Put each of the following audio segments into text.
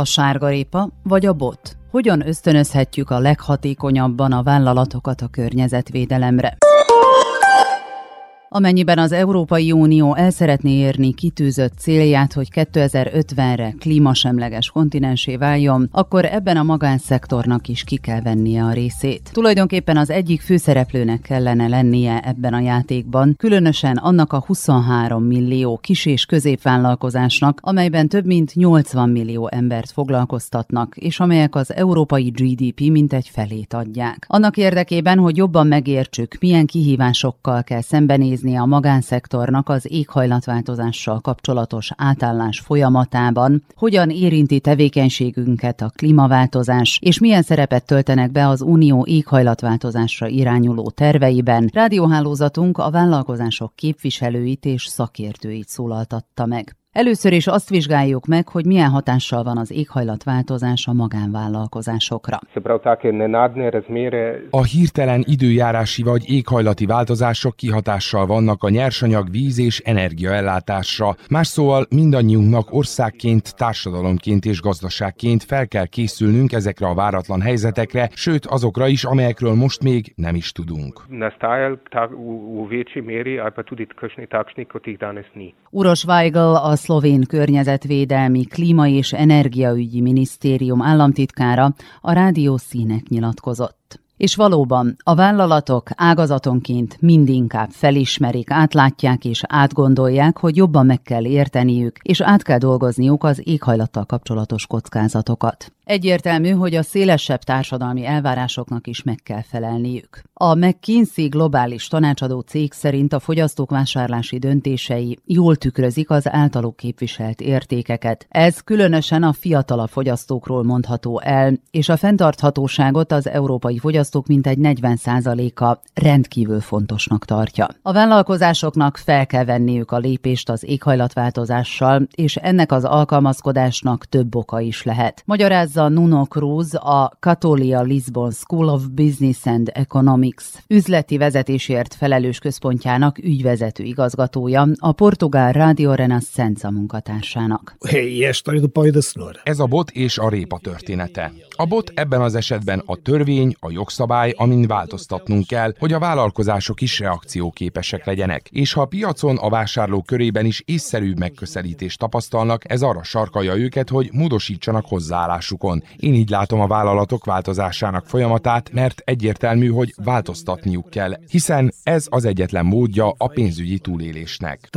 A sárgarépa vagy a bot? Hogyan ösztönözhetjük a leghatékonyabban a vállalatokat a környezetvédelemre? Amennyiben az Európai Unió el szeretné érni kitűzött célját, hogy 2050-re klímasemleges kontinensé váljon, akkor ebben a magánszektornak is ki kell vennie a részét. Tulajdonképpen az egyik főszereplőnek kellene lennie ebben a játékban, különösen annak a 23 millió kis- és középvállalkozásnak, amelyben több mint 80 millió embert foglalkoztatnak, és amelyek az európai GDP mintegy felét adják. Annak érdekében, hogy jobban megértsük, milyen kihívásokkal kell szembenézni a magánszektornak az éghajlatváltozással kapcsolatos átállás folyamatában, hogyan érinti tevékenységünket a klímaváltozás, és milyen szerepet töltenek be az Unió éghajlatváltozásra irányuló terveiben. Rádióhálózatunk a vállalkozások képviselőit és szakértőit szólaltatta meg. Először is azt vizsgáljuk meg, hogy milyen hatással van az éghajlatváltozás a magánvállalkozásokra. A hirtelen időjárási vagy éghajlati változások kihatással vannak a nyersanyag, víz és energiaellátásra. Más szóval mindannyiunknak országként, társadalomként és gazdaságként fel kell készülnünk ezekre a váratlan helyzetekre, sőt azokra is, amelyekről most még nem is tudunk. Uros Weigel, a szlovén környezetvédelmi, klíma és energiaügyi minisztérium államtitkára a rádió színek nyilatkozott. És valóban a vállalatok ágazatonként mindinkább felismerik, átlátják és átgondolják, hogy jobban meg kell érteniük, és át kell dolgozniuk az éghajlattal kapcsolatos kockázatokat. Egyértelmű, hogy a szélesebb társadalmi elvárásoknak is meg kell felelniük. A McKinsey globális tanácsadó cég szerint a fogyasztók vásárlási döntései jól tükrözik az általuk képviselt értékeket. Ez különösen a fiatalabb fogyasztókról mondható el, és a fenntarthatóságot az európai fogyasztók mintegy 40%-a rendkívül fontosnak tartja. A vállalkozásoknak fel kell venniük a lépést az éghajlatváltozással, és ennek az alkalmazkodásnak több oka is lehet. Magyaráz magyarázza Nuno Cruz, a Católia Lisbon School of Business and Economics üzleti vezetésért felelős központjának ügyvezető igazgatója, a portugál Rádio Renascença munkatársának. Ez a bot és a répa története. A bot ebben az esetben a törvény, a jogszabály, amin változtatnunk kell, hogy a vállalkozások is reakcióképesek legyenek. És ha a piacon, a vásárlók körében is észszerűbb megközelítést tapasztalnak, ez arra sarkalja őket, hogy módosítsanak hozzáállásuk piacukon. Én így látom a vállalatok változásának folyamatát, mert egyértelmű, hogy változtatniuk kell, hiszen ez az egyetlen módja a pénzügyi túlélésnek.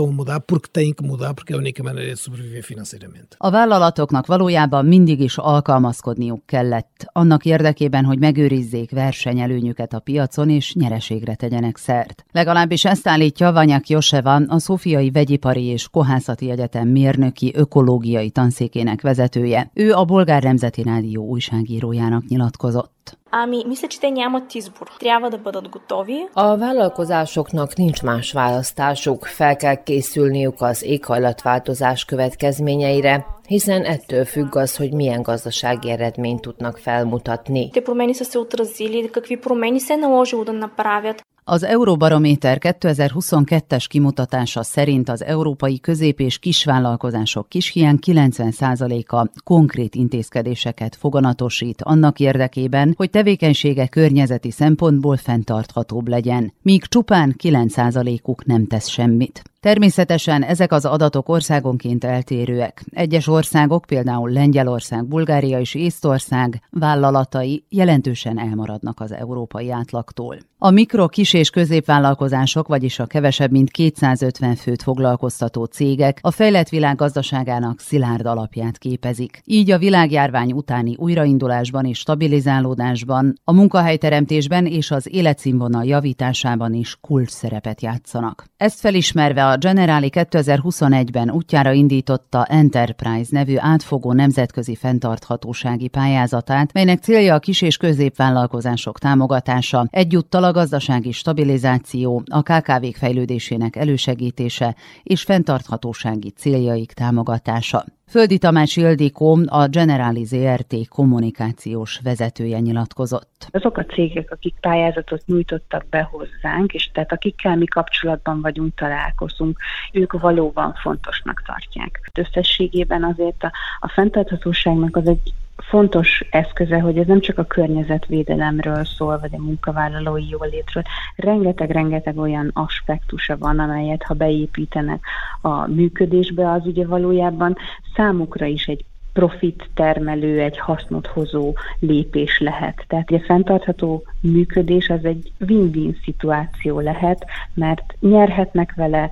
A vállalatoknak valójában mindig is alkalmazkodniuk kellett, annak érdekében, hogy megőrizzék versenyelőnyüket a piacon és nyereségre tegyenek szert. Legalábbis ezt állítja Vanyak Joseva, a Szófiai Vegyipari és Kohászati Egyetem mérnöki ökológiai tanszékének vezetője. Ő a Bolgár Nemzeti Rádió újságírójának nyilatkozott Ами, мисля, че те нямат избор. Трябва да бъдат готоvi. A vállalkozásoknak nincs más választásuk, fel kell készülniük az éghajlatváltozás következményeire, hiszen ettől függ az, hogy milyen gazdasági eredményt tudnak felmutatni. Те промени са се отразили, какви промени се е наложило да направят. Az Euróbarométer 2022-es kimutatása szerint az európai közép- és kisvállalkozások kishián 90%-a konkrét intézkedéseket foganatosít annak érdekében, hogy tevékenysége környezeti szempontból fenntarthatóbb legyen, míg csupán 9%-uk nem tesz semmit. Természetesen ezek az adatok országonként eltérőek. Egyes országok, például Lengyelország, Bulgária és Észtország vállalatai jelentősen elmaradnak az európai átlagtól. A mikro, kis és középvállalkozások, vagyis a kevesebb mint 250 főt foglalkoztató cégek a fejlett világ gazdaságának szilárd alapját képezik. Így a világjárvány utáni újraindulásban és stabilizálódásban, a munkahelyteremtésben és az életszínvonal javításában is kulcs szerepet játszanak. Ezt felismerve a Generali 2021-ben útjára indította Enterprise nevű átfogó nemzetközi fenntarthatósági pályázatát, melynek célja a kis- és középvállalkozások támogatása, egyúttal a gazdasági stabilizáció, a KKV-k fejlődésének elősegítése és fenntarthatósági céljaik támogatása. Földi Tamás Ildikó, a Generali ZRT kommunikációs vezetője nyilatkozott. Azok a cégek, akik pályázatot nyújtottak be hozzánk, és tehát akikkel mi kapcsolatban vagyunk, találkozunk, ők valóban fontosnak tartják. Összességében azért a, a fenntarthatóságnak az egy fontos eszköze, hogy ez nem csak a környezetvédelemről szól, vagy a munkavállalói jólétről. Rengeteg-rengeteg olyan aspektusa van, amelyet ha beépítenek a működésbe, az ugye valójában számukra is egy profit termelő, egy hasznot hozó lépés lehet. Tehát a fenntartható működés az egy win-win szituáció lehet, mert nyerhetnek vele,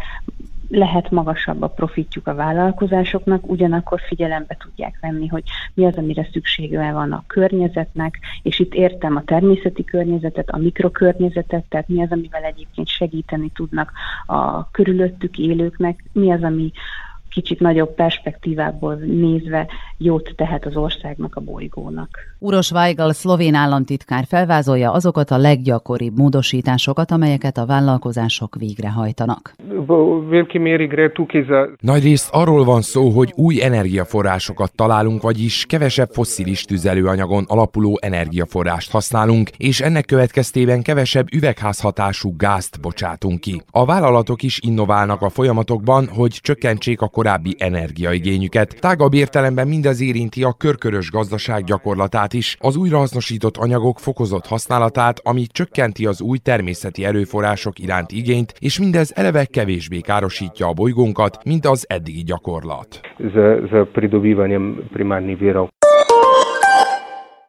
lehet magasabb a profitjuk a vállalkozásoknak, ugyanakkor figyelembe tudják venni, hogy mi az, amire szüksége van a környezetnek, és itt értem a természeti környezetet, a mikrokörnyezetet, tehát mi az, amivel egyébként segíteni tudnak a körülöttük élőknek, mi az, ami kicsit nagyobb perspektívából nézve jót tehet az országnak, a bolygónak. Uros Weigel szlovén államtitkár felvázolja azokat a leggyakoribb módosításokat, amelyeket a vállalkozások végrehajtanak. Nagyrészt arról van szó, hogy új energiaforrásokat találunk, vagyis kevesebb fosszilis tüzelőanyagon alapuló energiaforrást használunk, és ennek következtében kevesebb üvegházhatású gázt bocsátunk ki. A vállalatok is innoválnak a folyamatokban, hogy csökkentsék a korábbi energiaigényüket. Tágabb értelemben mindez érinti a körkörös gazdaság gyakorlatát is, az újrahasznosított anyagok fokozott használatát, ami csökkenti az új természeti erőforrások iránti igényt, és mindez eleve kevésbé károsítja a bolygónkat, mint az eddigi gyakorlat.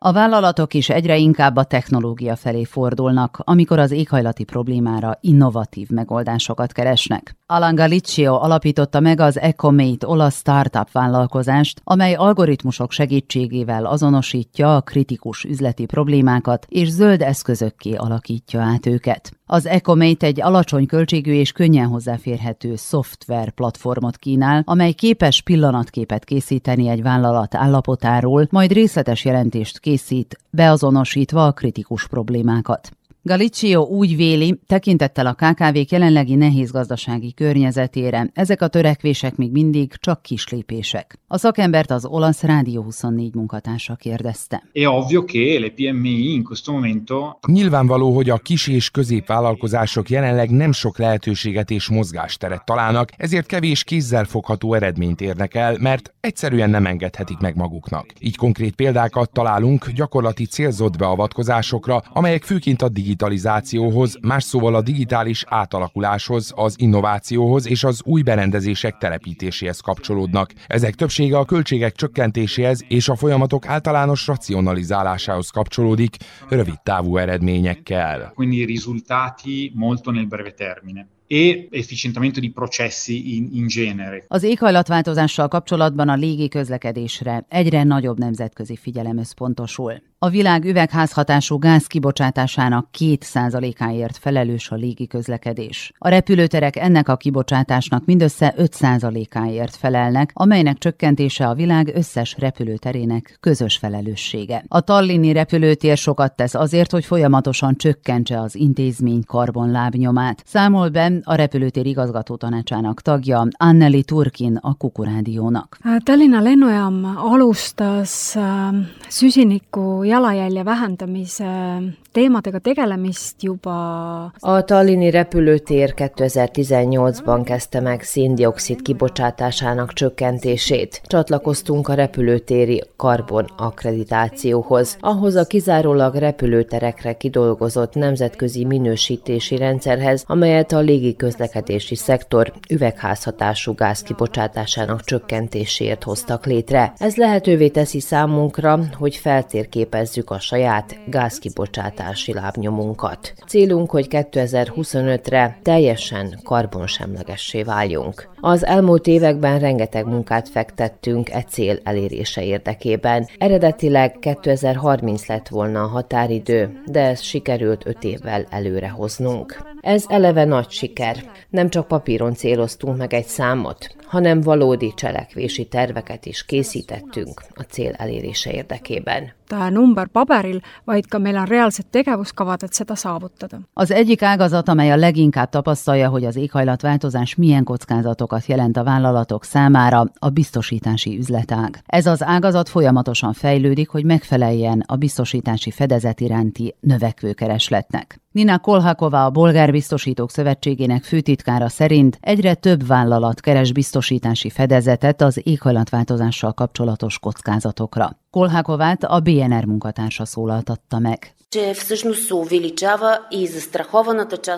A vállalatok is egyre inkább a technológia felé fordulnak, amikor az éghajlati problémára innovatív megoldásokat keresnek. Alan Galiccio alapította meg az Ecomate olasz startup vállalkozást, amely algoritmusok segítségével azonosítja a kritikus üzleti problémákat és zöld eszközökké alakítja át őket. Az Ecomate egy alacsony költségű és könnyen hozzáférhető szoftver platformot kínál, amely képes pillanatképet készíteni egy vállalat állapotáról, majd részletes jelentést készít, beazonosítva a kritikus problémákat. Galicio úgy véli, tekintettel a KKV-k jelenlegi nehéz gazdasági környezetére, ezek a törekvések még mindig csak kislépések. A szakembert az olasz Rádió 24 munkatársa kérdezte. Nyilvánvaló, hogy a kis és középvállalkozások jelenleg nem sok lehetőséget és mozgásteret találnak, ezért kevés kézzel fogható eredményt érnek el, mert egyszerűen nem engedhetik meg maguknak. Így konkrét példákat találunk gyakorlati célzott beavatkozásokra, amelyek főként a digitális digitalizációhoz, más szóval a digitális átalakuláshoz, az innovációhoz és az új berendezések telepítéséhez kapcsolódnak. Ezek többsége a költségek csökkentéséhez és a folyamatok általános racionalizálásához kapcsolódik, rövid távú eredményekkel. Quindi risultati molto nel breve termine e efficientamento di processi in, in genere. Az éghajlatváltozással kapcsolatban a légi közlekedésre egyre nagyobb nemzetközi figyelem összpontosul. A világ üvegházhatású gáz kibocsátásának 2%-áért felelős a légi közlekedés. A repülőterek ennek a kibocsátásnak mindössze 5%-áért felelnek, amelynek csökkentése a világ összes repülőterének közös felelőssége. A Tallini repülőtér sokat tesz azért, hogy folyamatosan csökkentse az intézmény karbonlábnyomát. Számol be a repülőtér igazgató tanácsának tagja Anneli Turkin a Kukurádiónak. Tallinna lennujaam alustas süsiniku jalajälje vähendamise teemadega tegelemist juba. A Tallini repülőtér 2018-ban kezdte meg széndiokszid kibocsátásának csökkentését. Csatlakoztunk a repülőtéri karbon akkreditációhoz, ahhoz a kizárólag repülőterekre kidolgozott nemzetközi minősítési rendszerhez, amelyet a légi közlekedési szektor üvegházhatású gáz kibocsátásának csökkentéséért hoztak létre. Ez lehetővé teszi számunkra, hogy feltérképezzük a saját gázkibocsátást kibocsátási lábnyomunkat. Célunk, hogy 2025-re teljesen karbonsemlegessé váljunk. Az elmúlt években rengeteg munkát fektettünk e cél elérése érdekében. Eredetileg 2030 lett volna a határidő, de ez sikerült 5 évvel előrehoznunk. Ez eleve nagy siker. Nem csak papíron céloztunk meg egy számot, hanem valódi cselekvési terveket is készítettünk a cél elérése érdekében. number paberil, vaid ka meil on reaalsed tegevuskavad, et seda saavutada. Az egyik ágazat, amely a leginkább tapasztalja, hogy az éghajlatváltozás milyen kockázatokat jelent a vállalatok számára, a biztosítási üzletág. Ez az ágazat folyamatosan fejlődik, hogy megfeleljen a biztosítási fedezet iránti növekvő keresletnek. Nina Kolhakova, a Bolgár Biztosítók Szövetségének főtitkára szerint egyre több vállalat keres biztosítási fedezetet az éghajlatváltozással kapcsolatos kockázatokra. Kolhakovát a BNR munkatársa szólaltatta meg.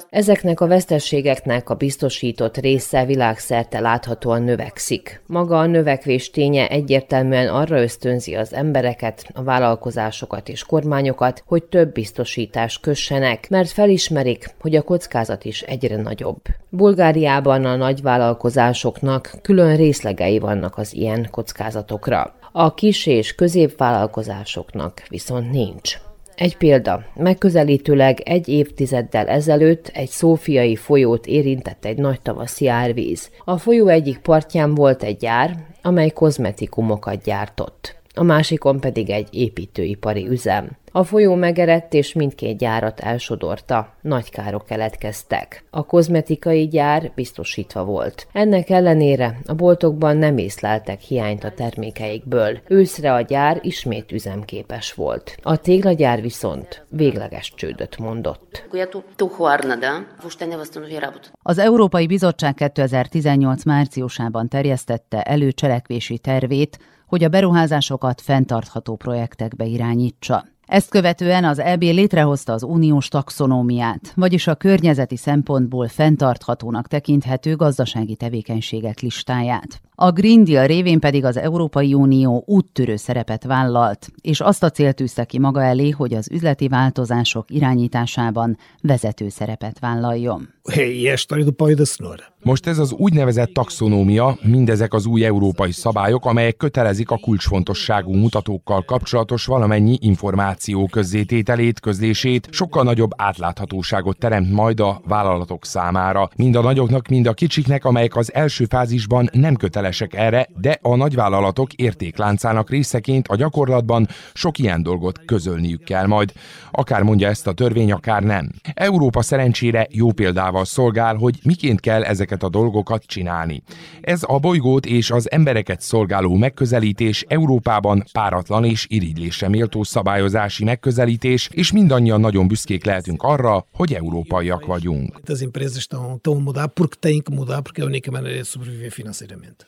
Ezeknek a vesztességeknek a biztosított része világszerte láthatóan növekszik. Maga a növekvés ténye egyértelműen arra ösztönzi az embereket, a vállalkozásokat és kormányokat, hogy több biztosítást kössenek, mert felismerik, hogy a kockázat is egyre nagyobb. Bulgáriában a nagyvállalkozásoknak külön részlegei vannak az ilyen kockázatokra. A kis és középvállalkozásoknak viszont nincs. Egy példa. Megközelítőleg egy évtizeddel ezelőtt egy szófiai folyót érintett egy nagy tavaszi árvíz. A folyó egyik partján volt egy gyár, amely kozmetikumokat gyártott a másikon pedig egy építőipari üzem. A folyó megerett, és mindkét gyárat elsodorta. Nagy károk keletkeztek. A kozmetikai gyár biztosítva volt. Ennek ellenére a boltokban nem észleltek hiányt a termékeikből. Őszre a gyár ismét üzemképes volt. A téglagyár viszont végleges csődöt mondott. Az Európai Bizottság 2018 márciusában terjesztette elő cselekvési tervét, hogy a beruházásokat fenntartható projektekbe irányítsa. Ezt követően az EB létrehozta az uniós taxonómiát, vagyis a környezeti szempontból fenntarthatónak tekinthető gazdasági tevékenységek listáját. A Green Deal révén pedig az Európai Unió úttörő szerepet vállalt, és azt a célt tűzte ki maga elé, hogy az üzleti változások irányításában vezető szerepet vállaljon. Most ez az úgynevezett taxonómia, mindezek az új európai szabályok, amelyek kötelezik a kulcsfontosságú mutatókkal kapcsolatos valamennyi információ közzétételét, közlését, sokkal nagyobb átláthatóságot teremt majd a vállalatok számára, mind a nagyoknak, mind a kicsiknek, amelyek az első fázisban nem kötelező képesek erre, de a nagyvállalatok értékláncának részeként a gyakorlatban sok ilyen dolgot közölniük kell majd. Akár mondja ezt a törvény, akár nem. Európa szerencsére jó példával szolgál, hogy miként kell ezeket a dolgokat csinálni. Ez a bolygót és az embereket szolgáló megközelítés Európában páratlan és irigylésre méltó szabályozási megközelítés, és mindannyian nagyon büszkék lehetünk arra, hogy európaiak vagyunk.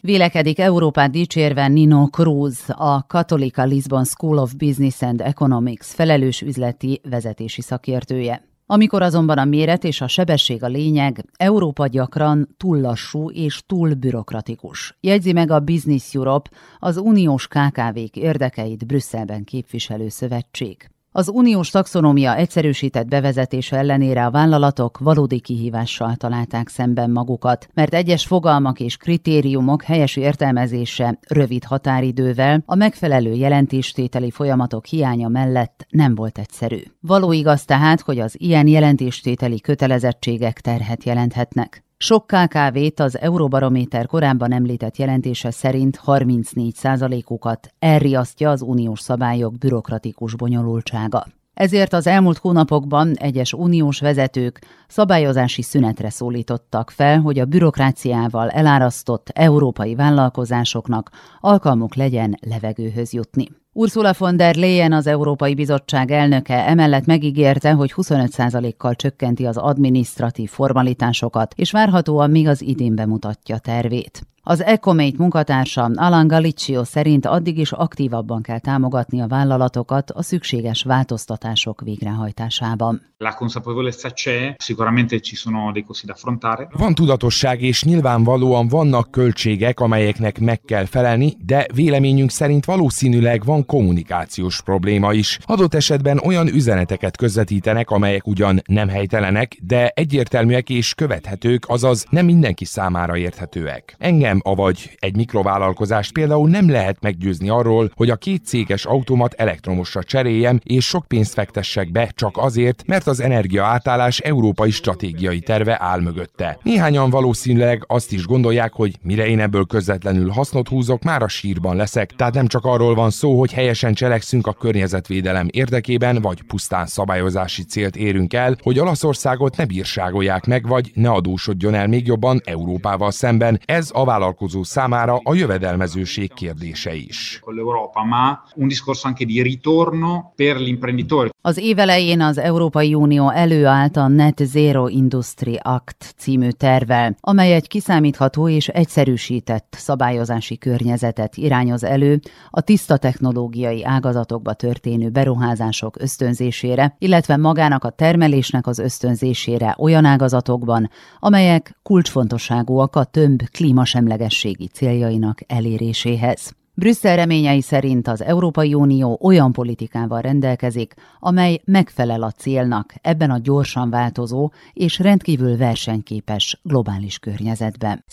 Vélekedik Európát dicsérve Nino Cruz, a Katolika Lisbon School of Business and Economics felelős üzleti vezetési szakértője. Amikor azonban a méret és a sebesség a lényeg, Európa gyakran túl lassú és túl bürokratikus. Jegyzi meg a Business Europe, az uniós KKV-k érdekeit Brüsszelben képviselő szövetség. Az uniós taxonómia egyszerűsített bevezetése ellenére a vállalatok valódi kihívással találták szemben magukat, mert egyes fogalmak és kritériumok helyes értelmezése rövid határidővel a megfelelő jelentéstételi folyamatok hiánya mellett nem volt egyszerű. Való igaz tehát, hogy az ilyen jelentéstételi kötelezettségek terhet jelenthetnek. Sok KKV-t az Euróbarométer korábban említett jelentése szerint 34%-ukat elriasztja az uniós szabályok bürokratikus bonyolultsága. Ezért az elmúlt hónapokban egyes uniós vezetők szabályozási szünetre szólítottak fel, hogy a bürokráciával elárasztott európai vállalkozásoknak alkalmuk legyen levegőhöz jutni. Ursula von der Leyen, az Európai Bizottság elnöke emellett megígérte, hogy 25%-kal csökkenti az adminisztratív formalitásokat, és várhatóan még az idén bemutatja tervét. Az Ecomate munkatársa Alan Galiccio szerint addig is aktívabban kell támogatni a vállalatokat a szükséges változtatások végrehajtásában. La consapevolezza c'è, sicuramente ci sono dei costi da affrontare. Van tudatosság és nyilvánvalóan vannak költségek, amelyeknek meg kell felelni, de véleményünk szerint valószínűleg van kommunikációs probléma is. Adott esetben olyan üzeneteket közvetítenek, amelyek ugyan nem helytelenek, de egyértelműek és követhetők, azaz nem mindenki számára érthetőek. Engem, avagy egy mikrovállalkozást például nem lehet meggyőzni arról, hogy a két céges automat elektromosra cseréljem, és sok pénzt fektessek be csak azért, mert az energia átállás európai stratégiai terve áll mögötte. Néhányan valószínűleg azt is gondolják, hogy mire én ebből közvetlenül hasznot húzok, már a sírban leszek, tehát nem csak arról van szó, hogy helyesen cselekszünk a környezetvédelem érdekében, vagy pusztán szabályozási célt érünk el, hogy Olaszországot ne bírságolják meg, vagy ne adósodjon el még jobban Európával szemben. Ez a vállalkozó számára a jövedelmezőség kérdése is. Az év elején az Európai Unió előállt a Net Zero Industry Act című tervvel, amely egy kiszámítható és egyszerűsített szabályozási környezetet irányoz elő a tiszta technológiai ágazatokba történő beruházások ösztönzésére, illetve magának a termelésnek az ösztönzésére olyan ágazatokban, amelyek kulcsfontosságúak a több klímasemlegességi céljainak eléréséhez. Brüsszel reményei szerint az Európai Unió olyan politikával rendelkezik, amely megfelel a célnak ebben a gyorsan változó és rendkívül versenyképes globális környezetben.